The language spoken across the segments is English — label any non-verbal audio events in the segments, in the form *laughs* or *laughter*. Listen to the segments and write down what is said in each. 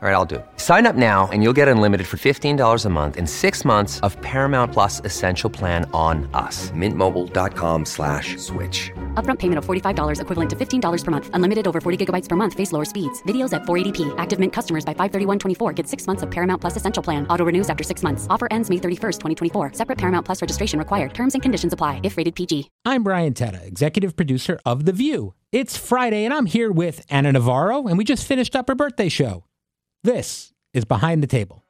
All right, I'll do it. Sign up now and you'll get unlimited for $15 a month and six months of Paramount Plus Essential Plan on us. Mintmobile.com slash switch. Upfront payment of $45 equivalent to $15 per month. Unlimited over 40 gigabytes per month. Face lower speeds. Videos at 480p. Active Mint customers by 531.24 get six months of Paramount Plus Essential Plan. Auto renews after six months. Offer ends May 31st, 2024. Separate Paramount Plus registration required. Terms and conditions apply if rated PG. I'm Brian Teta, executive producer of The View. It's Friday, and I'm here with Ana Navarro, and we just finished up her birthday show. This is Behind the Table.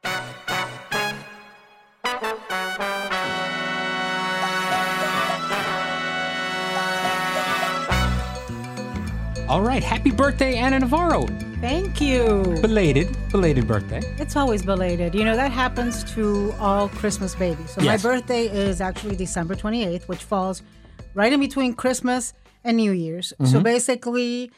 All right, happy birthday, Ana Navarro. Thank you. Belated, belated birthday. It's always belated. You know, that happens to all Christmas babies. So Yes. my birthday is actually December 28th, which falls right in between Christmas and New Year's. Mm-hmm. So basically,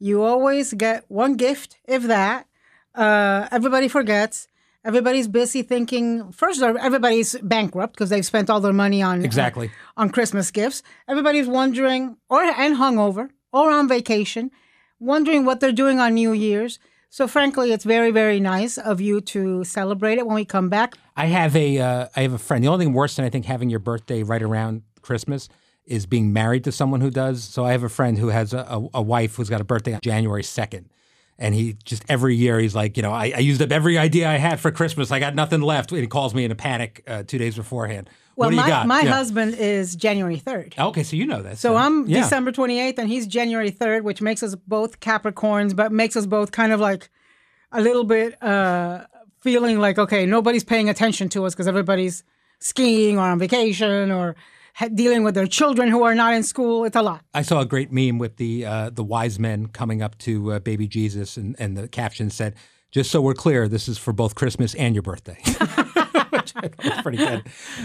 you always get one gift, if that. Uh, everybody forgets. Everybody's busy thinking. First, everybody's bankrupt because they've spent all their money on Exactly. on Christmas gifts. Everybody's wondering, or and hungover, or on vacation, wondering what they're doing on New Year's. So, frankly, it's very, very nice of you to celebrate it when we come back. I have a uh, I have a friend. The only thing worse than I think having your birthday right around Christmas is being married to someone who does. So I have a friend who has a, a, a wife who's got a birthday on January second, and he just every year he's like, you know, I, I used up every idea I had for Christmas. I got nothing left. And he calls me in a panic uh, two days beforehand. Well, what do you my, got? my Yeah. husband is January 3rd. Okay, so you know that. So I'm yeah. December 28th and he's January 3rd, which makes us both Capricorns, but makes us both kind of like a little bit uh, feeling like, okay, nobody's paying attention to us because everybody's skiing or on vacation or dealing with their children who are not in school. It's a lot. I saw a great meme with the uh, the wise men coming up to uh, baby Jesus, and, and the caption said, "Just so we're clear, this is for both Christmas and your birthday." *laughs* Which I thought was pretty good.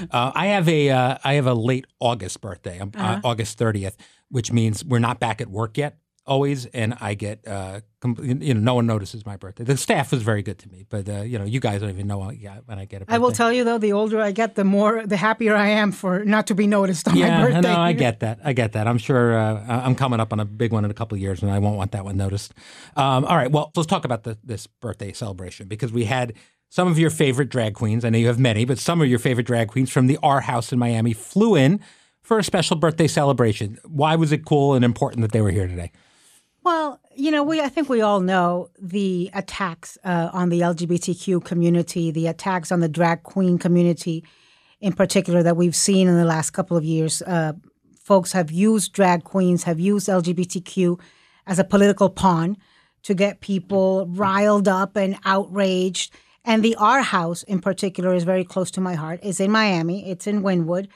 Uh, I have a uh, I have a late August birthday. Uh, August 30th, which means we're not back at work yet. Always, and I get uh, com- you know no one notices my birthday. The staff was very good to me, but uh, you know you guys don't even know when I get a birthday. I will tell you though, the older I get, the more, the happier I am for not to be noticed on my Yeah, birthday. no, I get that. I get that. I'm sure uh, I'm coming up on a big one in a couple of years, and I won't want that one noticed. Um, all right, well, let's talk about the, this birthday celebration because we had some of your favorite drag queens. I know you have many, but some of your favorite drag queens from the R House in Miami flew in for a special birthday celebration. Why was it cool and important that they were here today? Well, you know, we I think we all know the attacks uh, on the LGBTQ community, the attacks on the drag queen community, in particular, that we've seen in the last couple of years. Uh, folks have used drag queens, have used LGBTQ as a political pawn to get people riled up and outraged. And the R House, in particular, is very close to my heart. It's in Miami. It's in Wynwood.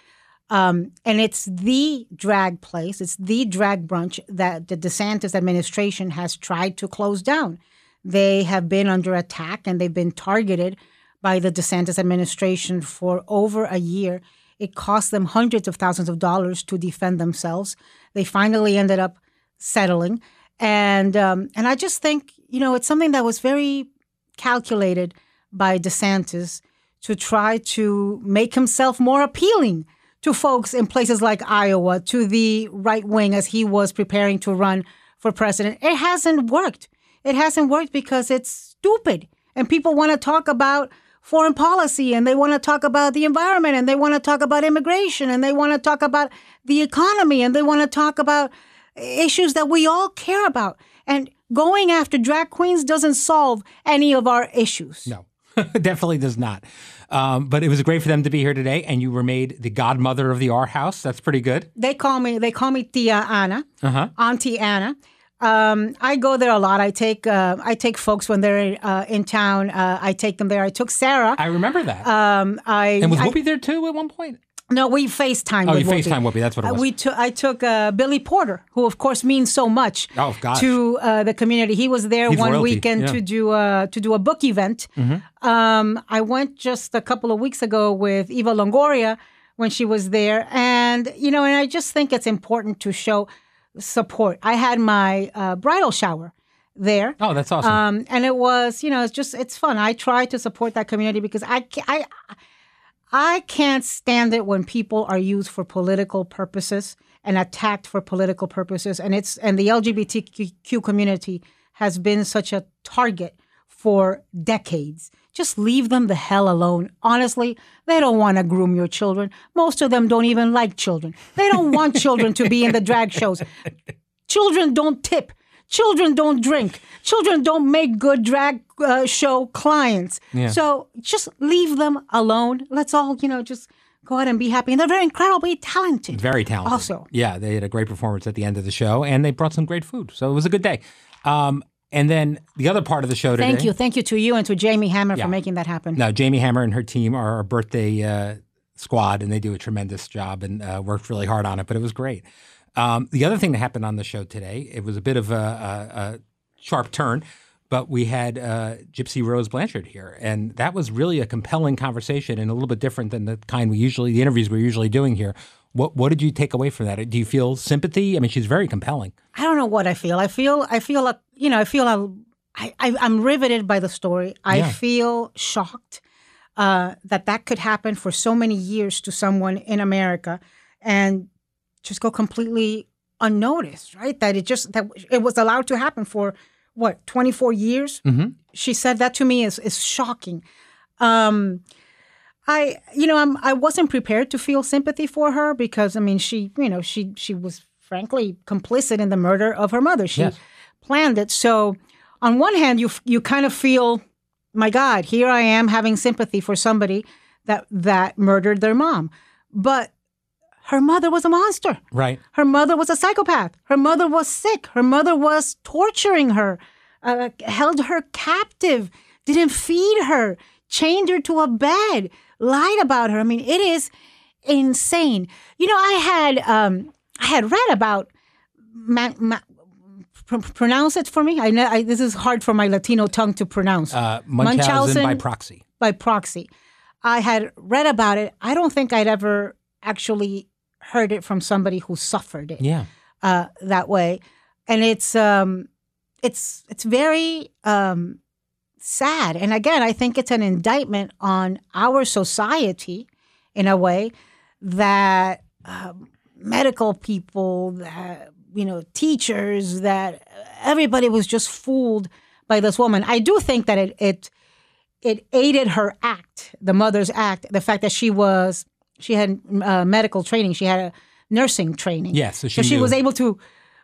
Um, and it's the drag place, it's the drag brunch that the DeSantis administration has tried to close down. They have been under attack and they've been targeted by the DeSantis administration for over a year. It cost them hundreds of thousands of dollars to defend themselves. They finally ended up settling, and um, and I just think you know it's something that was very calculated by DeSantis to try to make himself more appealing to folks in places like Iowa, to the right wing as he was preparing to run for president. It hasn't worked. It hasn't worked because it's stupid. And people want to talk about foreign policy and they want to talk about the environment and they want to talk about immigration and they want to talk about the economy and they want to talk about issues that we all care about. And going after drag queens doesn't solve any of our issues. No, *laughs* definitely does not. Um, but it was great for them to be here today, and you were made the godmother of the R House. That's pretty good. They call me they call me Tia Anna, Uh-huh. Auntie Anna. Um, I go there a lot. I take uh, I take folks when they're uh, in town. Uh, I take them there. I took Sarah. I remember that. Um, I and was I- Whoopi there too at one point? No, we FaceTime. Oh, with you Whoopi. FaceTime Whoopi. That's what it Uh, we took. I took uh, Billy Porter, who of course means so much Oh, to uh, the community. He was there He's one royalty, weekend yeah. Mm-hmm. to do a to do a book event. Um, I went just a couple of weeks ago with Eva Longoria when she was there, and you know, and I just think it's important to show support. I had my uh, bridal shower there. oh, that's awesome. Um, and it was, you know, it's just it's fun. I try to support that community because I I I can't stand it when people are used for political purposes and attacked for political purposes. And it's and the LGBTQ community has been such a target for decades. Just leave them the hell alone. Honestly, they don't want to groom your children. Most of them don't even like children. They don't want *laughs* children to be in the drag shows. Children don't tip. Children don't drink. Children don't make good drag uh, show clients. Yeah. So just leave them alone. Let's all, you know, just go out and be happy. And they're very incredibly talented. Very talented. Also. Yeah, they had a great performance at the end of the show, and they brought some great food. So it was a good day. Um, and then the other part of the show today. Thank you. Thank you to you and to Jamie Hammer Yeah. for making that happen. Now, Jamie Hammer and her team are our birthday uh, squad, and they do a tremendous job and uh, worked really hard on it. But it was great. Um, the other thing that happened on the show today, it was a bit of a, a, a sharp turn, but we had uh, Gypsy Rose Blanchard here, and that was really a compelling conversation and a little bit different than the kind we usually, the interviews we're usually doing here. What what did you take away from that? Do you feel sympathy? I mean, she's very compelling. I don't know what I feel. I feel I feel like you know I feel I, I I'm riveted by the story. I Yeah. feel shocked uh, that that could happen for so many years to someone in America, and just go completely unnoticed. Right? That it just that it was allowed to happen for what 24 years. Mm-hmm. She said that to me is is shocking. Um, I you know I'm I wasn't prepared to feel sympathy for her because I mean she you know she she was frankly complicit in the murder of her mother. She Yes. planned it. So on one hand you you kind of feel my god, here I am having sympathy for somebody that that murdered their mom. But her mother was a monster. Right. Her mother was a psychopath. Her mother was sick. Her mother was torturing her, uh, held her captive, didn't feed her, chained her to a bed, lied about her. I mean, it is insane. You know, I had um, I had read about. Ma- ma- pr- pronounce it for me. I know I, this is hard for my Latino tongue to pronounce. Uh, Munchausen, by proxy. by proxy. I had read about it. I don't think I'd ever actually heard it from somebody who suffered it Yeah. uh, that way, and it's um, it's it's very um, sad. And again, I think it's an indictment on our society, in a way, that um, medical people, that you know, teachers, that everybody was just fooled by this woman. I do think that it it it aided her act, the mother's act, the fact that she was she had uh, medical training, she had a nursing training. Yeah, so she so she was able to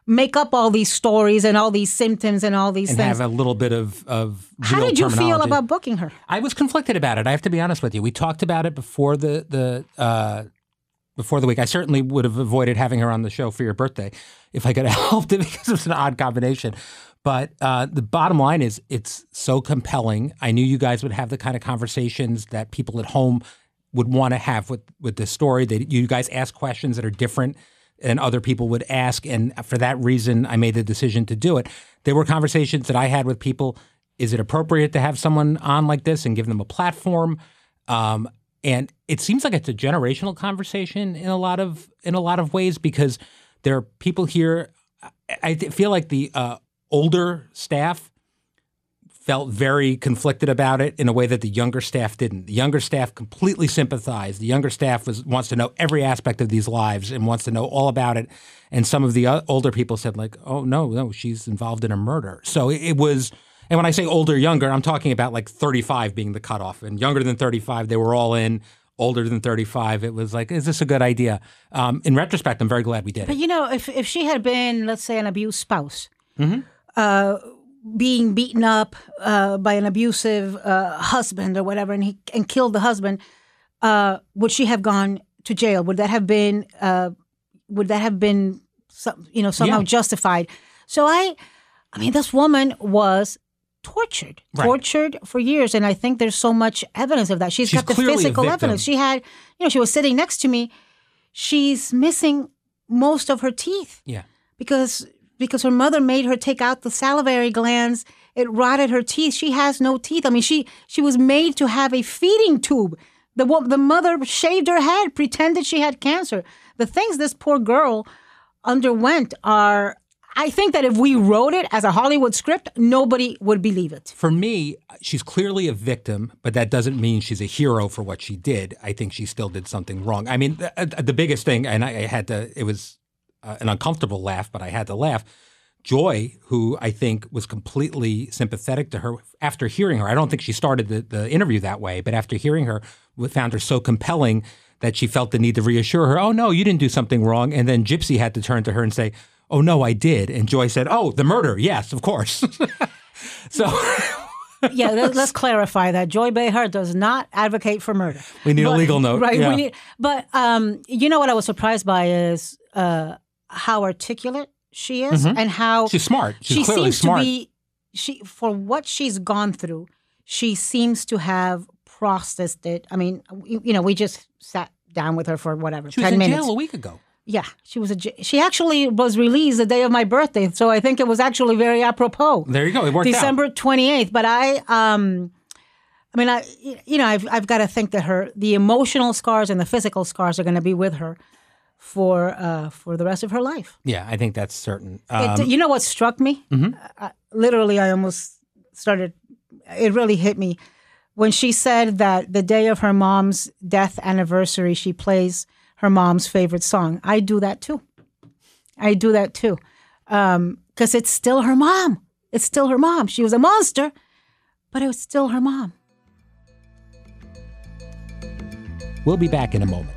make up all these stories and all these symptoms and all these things. And things. have a little bit of, of How did you feel about booking her? I was conflicted about it. I have to be honest with you. We talked about it before the the uh, before the week. I certainly would have avoided having her on the show for your birthday if I could have *laughs* helped it because it was an odd combination. But uh, the bottom line is, it's so compelling. I knew you guys would have the kind of conversations that people at home would want to have with with this story. That you guys ask questions that are different than other people would ask, and for that reason, I made the decision to do it. There were conversations that I had with people. Is it appropriate to have someone on like this and give them a platform? Um, and it seems like it's a generational conversation in a lot of in a lot of ways because there are people here. I, I feel like the uh, older staff felt very conflicted about it in a way that the younger staff didn't. The younger staff completely sympathized. The younger staff was wants to know every aspect of these lives and wants to know all about it. And some of the older people said like, "Oh no, no, she's involved in a murder." So it, it was. And when I say older, younger, I'm talking about like 35 being the cutoff, and younger than 35, they were all in. Older than 35, it was like, is this a good idea? Um, in retrospect, I'm very glad we did But it. you know, if if she had been, let's say, an abused spouse, Mm-hmm. uh, being beaten up uh, by an abusive uh, husband or whatever, and he and killed the husband, uh, would she have gone to jail? Would that have been uh, would that have been some, you know somehow Yeah. justified? So I, I mean, this woman was tortured, Right. tortured for years, and I think there's so much evidence of that. She's got the physical evidence. She had, you know, she was sitting next to me. She's missing most of her teeth Yeah. because because her mother made her take out the salivary glands. It rotted her teeth. She has no teeth. I mean, she she was made to have a feeding tube. The the mother shaved her head, pretended she had cancer. The things this poor girl underwent are I think that if we wrote it as a Hollywood script, nobody would believe it. For me, she's clearly a victim, but that doesn't mean she's a hero for what she did. I think she still did something wrong. I mean, the, uh, the biggest thing, and I, I had to, it was uh, an uncomfortable laugh, but I had to laugh. Joy, who I think was completely sympathetic to her after hearing her. I don't think she started the, the interview that way, but after hearing her, found her so compelling that she felt the need to reassure her, oh, no, you didn't do something wrong. And then Gypsy had to turn to her and say, oh, no, I did. And Joy said, oh, the murder. Yes, of course. *laughs* so. yeah, let's *laughs* clarify that. Joy Behar does not advocate for murder. We need but, a legal note. Right. Yeah. We need, but um, you know what I was surprised by is uh, how articulate she is Mhm. and how She's smart. She's she clearly seems smart. to be she for what she's gone through she seems to have processed it i mean you you know we just sat down with her for whatever she was in minutes jail a week ago. yeah she was a. she actually was released the day of my birthday so i think it was actually very apropos There you go. It worked december 28th but i um i mean i you know i've, I've got to think that her the emotional scars and the physical scars are going to be with her for uh for the rest of her life Yeah, I think that's certain. Um, mm-hmm. you know what struck me? Uh, literally, I almost started. It really hit me when she said that the day of her mom's death anniversary, she plays her mom's favorite song. I do that too. I do that too, because it's still her mom. It's still her mom. She was a monster, but it was still her mom. we'll be back in a moment.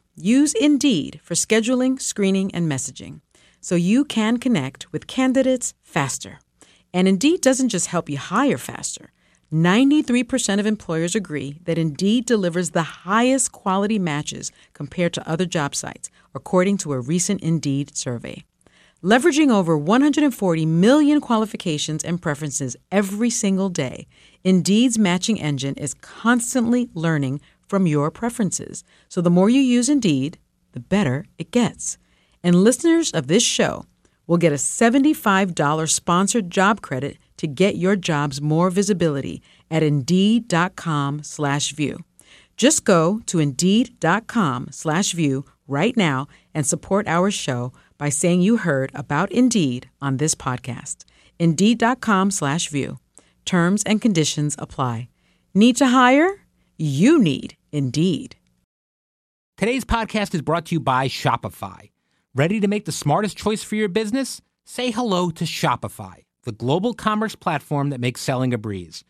Use Indeed for scheduling, screening, and messaging so you can connect with candidates faster. And Indeed doesn't just help you hire faster. 93% of employers agree that Indeed delivers the highest quality matches compared to other job sites, according to a recent Indeed survey. Leveraging over 140 million qualifications and preferences every single day, Indeed's matching engine is constantly learning from your preferences. So the more you use Indeed, the better it gets. And listeners of this show will get a $75 sponsored job credit to get your jobs more visibility at Indeed.com slash view. Just go to Indeed.com slash view right now and support our show by saying you heard about Indeed on this podcast. Indeed.com slash view. Terms and conditions apply. Need to hire? You need Indeed. Today's podcast is brought to you by Shopify. Ready to make the smartest choice for your business? Say hello to Shopify, the global commerce platform that makes selling a breeze.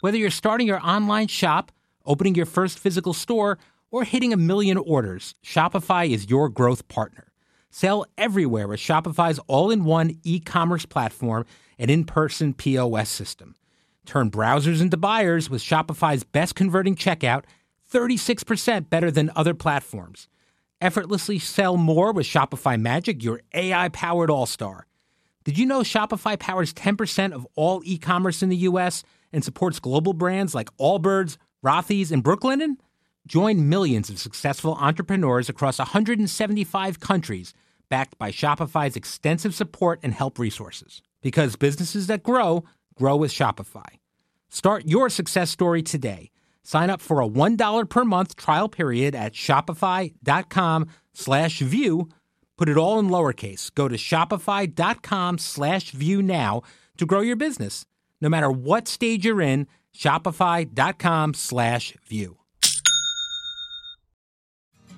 Whether you're starting your online shop, opening your first physical store, or hitting a million orders, Shopify is your growth partner. Sell everywhere with Shopify's all in one e commerce platform and in person POS system. Turn browsers into buyers with Shopify's best converting checkout, 36% better than other platforms. Effortlessly sell more with Shopify Magic, your AI powered all star. Did you know Shopify powers 10% of all e commerce in the US and supports global brands like Allbirds, Rothy's, and Brooklinen? Join millions of successful entrepreneurs across 175 countries backed by Shopify's extensive support and help resources. Because businesses that grow, grow with Shopify. Start your success story today. Sign up for a $1 per month trial period at shopify.com slash view. Put it all in lowercase. Go to shopify.com slash view now to grow your business. No matter what stage you're in, shopify.com slash view.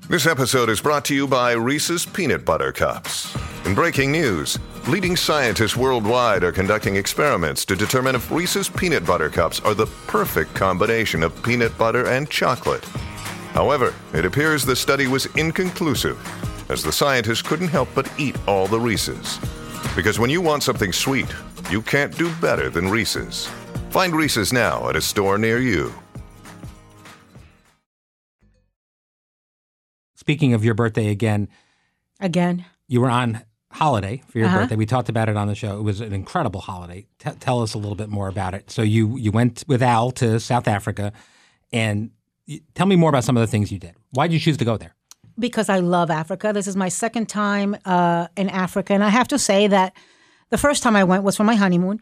This episode is brought to you by Reese's Peanut Butter Cups. In breaking news, leading scientists worldwide are conducting experiments to determine if Reese's Peanut Butter Cups are the perfect combination of peanut butter and chocolate. However, it appears the study was inconclusive, as the scientists couldn't help but eat all the Reese's. Because when you want something sweet, you can't do better than Reese's. Find Reese's now at a store near you. Speaking of your birthday again, Again, you were on holiday for your birthday. We talked about it on the show. It was an incredible holiday. T- tell us a little bit more about it. So you you went with Al to South Africa, and y- tell me more about some of the things you did. Why did you choose to go there? because I love Africa. This is my second time uh, in Africa, and I have to say that the first time I went was for my honeymoon,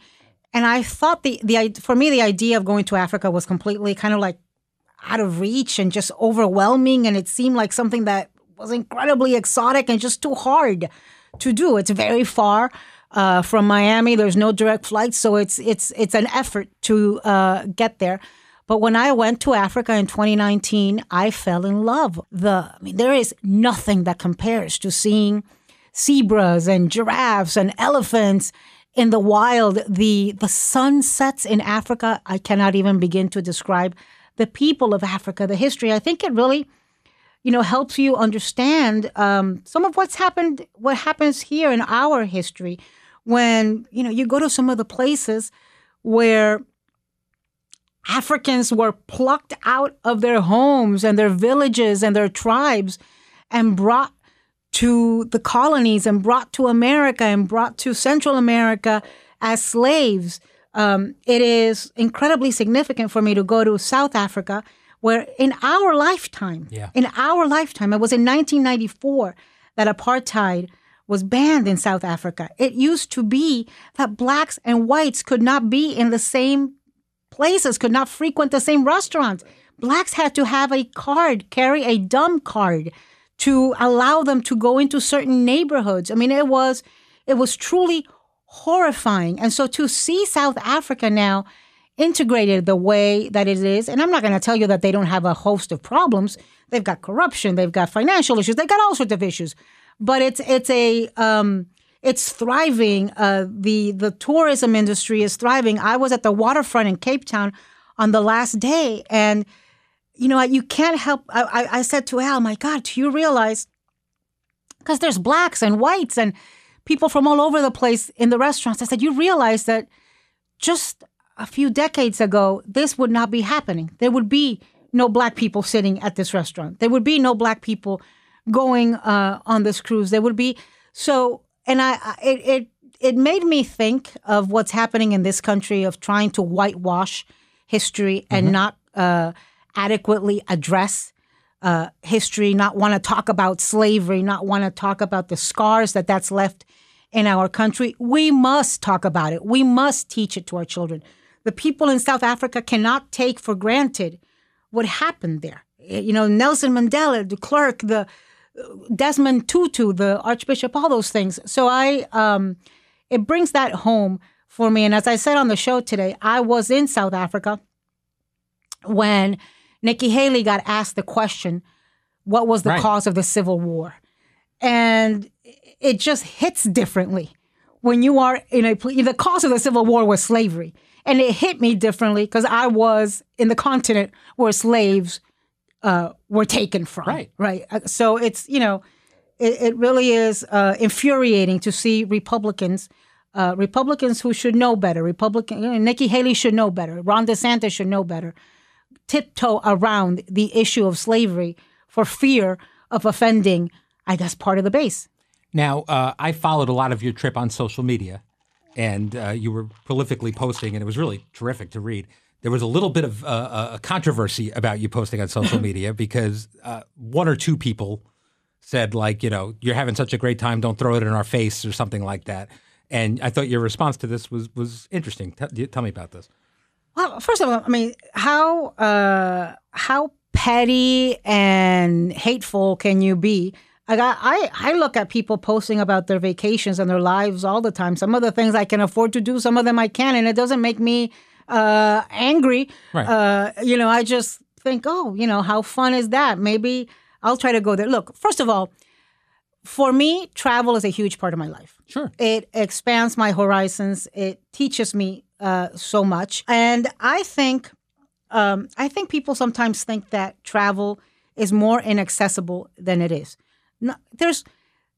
and I thought the the for me the idea of going to Africa was completely kind of like out of reach and just overwhelming, and it seemed like something that was incredibly exotic and just too hard to do. It's very far. Uh, from Miami, there's no direct flight, so it's it's it's an effort to uh, get there. But when I went to Africa in 2019, I fell in love. The I mean, there is nothing that compares to seeing zebras and giraffes and elephants in the wild. The the sunsets in Africa, I cannot even begin to describe. The people of Africa, the history. I think it really, you know, helps you understand um, some of what's happened, what happens here in our history. When you know you go to some of the places where Africans were plucked out of their homes and their villages and their tribes and brought to the colonies and brought to America and brought to Central America as slaves. Um, it is incredibly significant for me to go to South Africa, where in our lifetime, Yeah. in our lifetime, it was in 1994 that apartheid was banned in South Africa. It used to be that blacks and whites could not be in the same places, could not frequent the same restaurants. Blacks had to have a card, carry a dumb card to allow them to go into certain neighborhoods. I mean, it was it was truly horrifying. And so to see South Africa now integrated the way that it is, and I'm not going to tell you that they don't have a host of problems. They've got corruption, they've got financial issues, they've got all sorts of issues. But it's it's a um, it's thriving. Uh, the the tourism industry is thriving. I was at the waterfront in Cape Town on the last day, and you know you can't help. I, I, I said to Al, "My God, do you realize?" Because there's blacks and whites and people from all over the place in the restaurants. I said, "You realize that just a few decades ago, this would not be happening. There would be no black people sitting at this restaurant. There would be no black people going uh, on this cruise. There would be so, and I, I- it, it it made me think of what's happening in this country of trying to whitewash history and not uh, adequately address uh, history, not want to talk about slavery, not want to talk about the scars that that's left in our country. We must talk about it. We must teach it to our children. The people in South Africa cannot take for granted what happened there. You know, Nelson Mandela, de Klerk, the Desmond Tutu, the Archbishop, all those things. So I, um, it brings that home for me. And as I said on the show today, I was in South Africa when Nikki Haley got asked the question, "What was the Right. cause of the Civil War?" And it just hits differently when you are in a the cause of the Civil War was slavery, and it hit me differently because I was in the continent where slaves uh, were taken from. Right. right. Uh, So it's you know, it, it really is uh, infuriating to see Republicans. Uh, Republicans who should know better, Republican you know, Nikki Haley should know better, Ron DeSantis should know better, tiptoe around the issue of slavery for fear of offending, I guess, part of the base. Now, uh, I followed a lot of your trip on social media, and uh, you were prolifically posting, and it was really terrific to read. There was a little bit of uh, a controversy about you posting on social *laughs* media because uh, one or two people said, like, you know, you're having such a great time, don't throw it in our face or something like that. And I thought your response to this was was interesting. T- tell me about this. Well, first of all, I mean, how uh, how petty and hateful can you be? Like I, I, I look at people posting about their vacations and their lives all the time. Some of the things I can afford to do, some of them I can, and it doesn't make me uh, angry. Right. Uh, you know, I just think, oh, you know, how fun is that? Maybe I'll try to go there. Look, first of all, for me, travel is a huge part of my life. Sure. It expands my horizons. It teaches me uh, so much, and I think, um, I think people sometimes think that travel is more inaccessible than it is. No, there's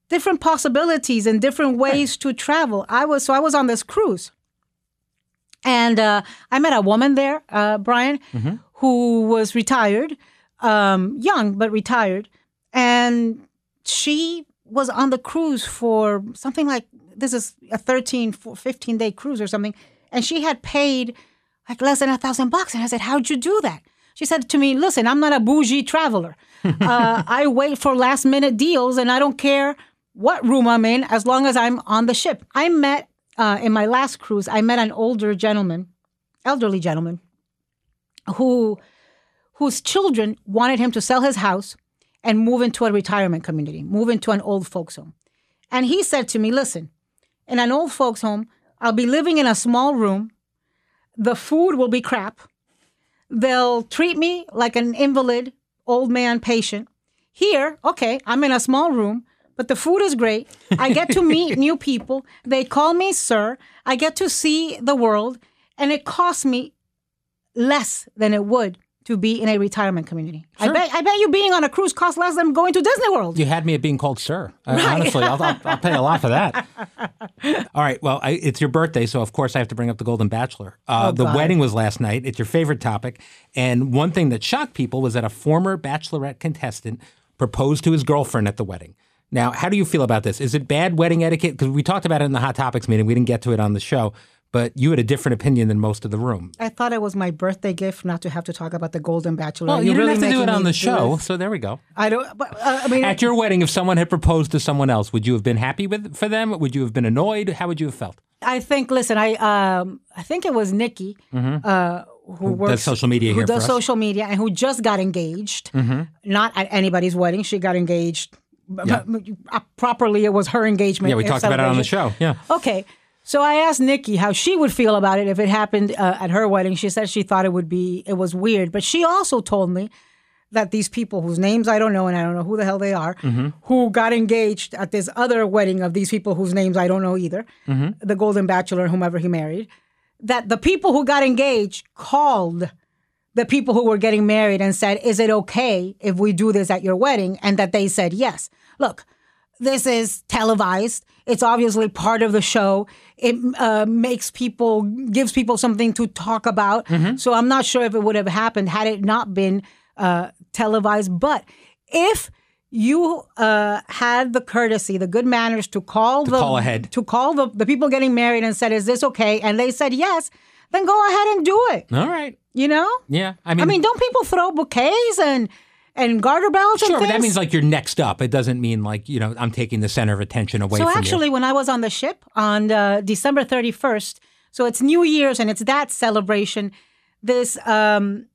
different possibilities and different ways to travel. I was so I was on this cruise, and uh, I met a woman there, uh, Brian, who was retired, um, young but retired, and she was on the cruise for something like this is a 13, 15 day cruise or something, and she had paid like less than a thousand bucks. And I said, How'd you do that? She said to me, Listen, I'm not a bougie traveler. *laughs* uh, I wait for last minute deals and I don't care what room I'm in as long as I'm on the ship. I met, uh, in my last cruise, I met an older gentleman, elderly gentleman, who whose children wanted him to sell his house and move into a retirement community, move into an old folks home. And he said to me, Listen, in an old folks home, I'll be living in a small room. The food will be crap. They'll treat me like an invalid old man patient. Here, okay, I'm in a small room, but the food is great. I get to *laughs* meet new people. They call me sir. I get to see the world, and it costs me less than it would to be in a retirement community. I bet I bet you being on a cruise costs less than going to Disney World. You had me at being called sir. Honestly, I'll, I'll, I'll pay a lot for that. *laughs* All right. Well, I, it's your birthday, so of course I have to bring up the Golden Bachelor. Uh, Oh, the God. wedding was last night. It's your favorite topic. And one thing that shocked people was that a former Bachelorette contestant proposed to his girlfriend at the wedding. Now, how do you feel about this? Is it bad wedding etiquette? Because we talked about it in the Hot Topics meeting. We didn't get to it on the show, but you had a different opinion than most of the room. I thought it was my birthday gift not to have to talk about the Golden Bachelor. Well, you You're didn't really have to do it on the show, so there we go. I don't. But uh, I mean, At your wedding, if someone had proposed to someone else, would you have been happy with for them? Would you have been annoyed? How would you have felt? I think. Listen, I um, I think it was Nikki, uh, who, works Mm-hmm. does social media who does. Mm-hmm. social media, and who just got engaged. Not at anybody's wedding. She got engaged. Yeah. *laughs* properly, it was her engagement. Yeah, we talked about it on the show. Yeah. Okay. So I asked Nikki how she would feel about it if it happened uh, at her wedding. She said she thought it would be it was weird, but she also told me that these people whose names I don't know and I don't know who the hell they are, who got engaged at this other wedding of these people whose names I don't know either, the Golden Bachelor, whomever he married, that the people who got engaged called the people who were getting married and said, "Is it okay if we do this at your wedding?" And that they said yes. Look, this is televised. It's obviously part of the show. It uh, makes people, gives people something to talk about. So I'm not sure if it would have happened had it not been uh, televised. But if you uh, had the courtesy, the good manners to call the call ahead. to call the, the people getting married and said, "Is this okay?" and they said yes, then go ahead and do it. All right. You know. Yeah. I mean, I mean, don't people throw bouquets and and garter bells sure, but that means like you're next up. It doesn't mean like you know I'm taking the center of attention away so actually, you. when I was on the ship on uh, December 31st, so it's New Year's and it's that celebration, this um,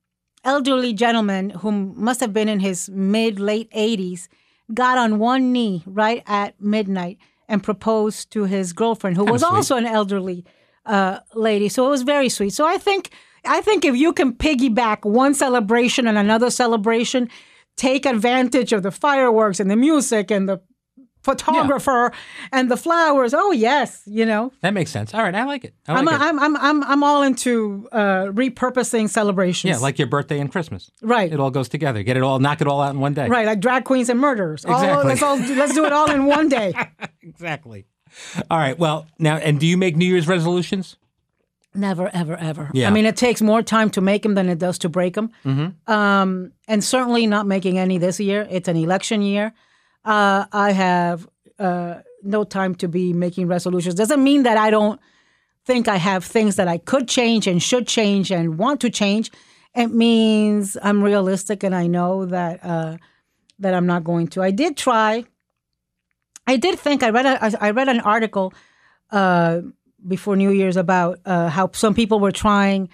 elderly gentleman who must have been in his mid late 80s got on one knee right at midnight and proposed to his girlfriend, who was sweet. also an elderly uh, lady. So it was very sweet. So I think I think if you can piggyback one celebration and another celebration, take advantage of the fireworks and the music and the photographer and the flowers. Oh yes, you know. That makes sense. All right, I like it. I like it. I'm I'm I'm I'm all into uh, repurposing celebrations. yeah, like your birthday and Christmas. Right. It all goes together. Get it all, knock it all out in one day. right, like drag queens and murderers. All- Exactly. let's all let's do it all in one day. *laughs* Exactly. All right. Well, now, and do you make New Year's resolutions? Never, ever, ever. Yeah. I mean, it takes more time to make them than it does to break them. Mm-hmm. Um, and certainly not making any this year. It's an election year. Uh, I have uh, no time to be making resolutions. Doesn't mean that I don't think I have things that I could change and should change and want to change. It means I'm realistic and I know that uh, that I'm not going to. I did try. I did think I read a, I read an article uh, before New Year's about uh, how some people were trying,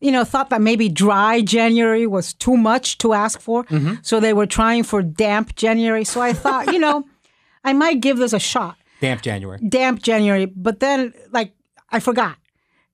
you know, thought that maybe dry January was too much to ask for, so they were trying for damp January. So I thought, you know, *laughs* I might give this a shot, Damp January. damp January. But then, like, I forgot,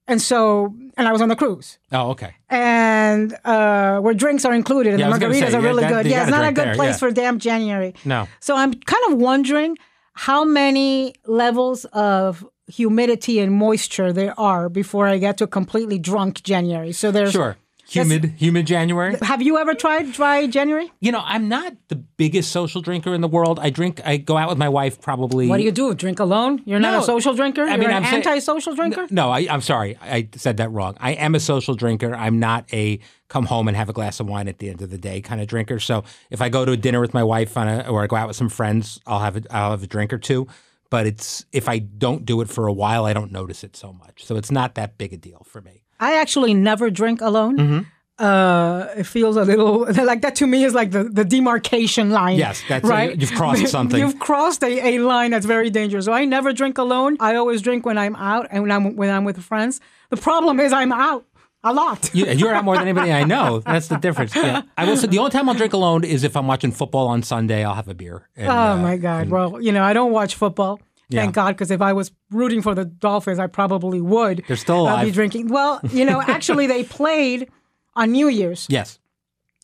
and so and I was on the cruise. Oh, okay. And uh, where drinks are included, and Yeah, the margaritas say, are really that- good. Yeah, it's not a good there, place yeah. for damp January. No. So I'm kind of wondering how many levels of humidity and moisture there are before I get to a completely drunk January. So there's Sure. humid, humid January. Have you ever tried dry January? You know, I'm not the biggest social drinker in the world. I drink. I go out with my wife probably. What do you do? Drink alone? You're not a social drinker? I You're mean, an I'm anti-social drinker? No, I, I'm sorry. I said that wrong. I am a social drinker. I'm not a come home and have a glass of wine at the end of the day kind of drinker. So if I go to a dinner with my wife on a, or I go out with some friends, I'll have a, I'll have a drink or two. But it's if I don't do it for a while, I don't notice it so much. So it's not that big a deal for me. I actually never drink alone. Mm-hmm. Uh, it feels a little *laughs* like that to me is like the, the demarcation line. Yes, that's- right. you've crossed *laughs* something. You've crossed a, a line that's very dangerous. So I never drink alone. I always drink when I'm out and when I'm when I'm with friends. The problem is I'm out a lot. You, you're out more than anybody I know. That's the difference. *laughs* Yeah. I will say the only time I'll drink alone is if I'm watching football on Sunday. I'll have a beer. And, Oh uh, my God! Well, you know, I don't watch football. Thank Yeah. God, because if I was rooting for the Dolphins, I probably would. They're still uh, be drinking. Well, you know, actually, they *laughs* played on New Year's, Yes.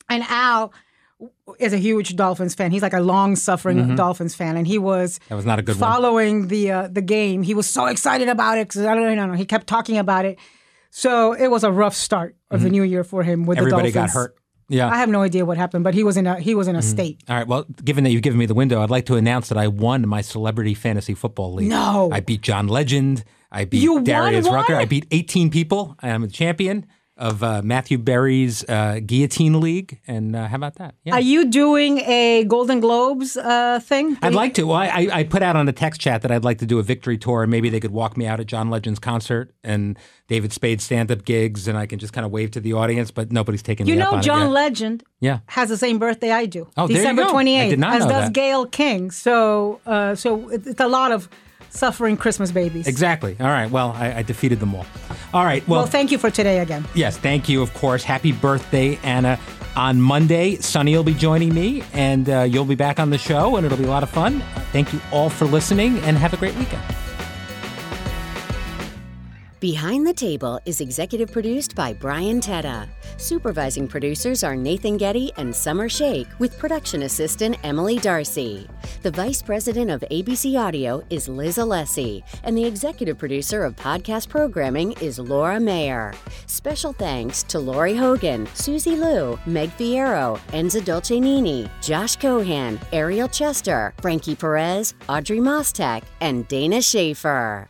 and Al is a huge Dolphins fan. He's like a long-suffering Dolphins fan, and he was Mm-hmm. That was not a good one. following the uh, the game. He was so excited about it because I don't know. He kept talking about it. So it was a rough start of the new year for him with Mm-hmm. Everybody the got hurt. Yeah. I have no idea what happened, but he was in a he was in a state. All right. Well, given that you've given me the window, I'd like to announce that I won my celebrity fantasy football league. No. I beat John Legend. I beat You Darius Rucker. I beat 18 people. I'm a champion of uh, Matthew Berry's uh, Guillotine League. And uh, how about that? Yeah. Are you doing a Golden Globes uh, thing? I'd like to. Well, I, I put out on the text chat that I'd like to do a victory tour, and maybe they could walk me out at John Legend's concert and David Spade's stand-up gigs, and I can just kind of wave to the audience. But nobody's taking You me up know, John. Legend Yeah. has the same birthday I do. Oh, there you December go. I twenty eighth. did not as know does that. Gayle King. So, uh, so it's a lot of suffering Christmas babies. Exactly. All right. Well, I, I defeated them all. All right. Well, thank you for today again. Yes, thank you, of course. Happy birthday, Ana. On Monday, Sunny will be joining me, and uh, you'll be back on the show, and it'll be a lot of fun. Thank you all for listening, and have a great weekend. Behind the Table is executive produced by Brian Teta. Supervising producers are Nathan Getty and Summer Shake, with production assistant Emily Darcy. The vice president of ABC Audio is Liz Alessi, and the executive producer of podcast programming is Laura Mayer. Special thanks to Lori Hogan, Susie Liu, Meg Fierro, Enza Dolce Nini, Josh Cohan, Ariel Chester, Frankie Perez, Audrey Mostek, and Dana Schaefer.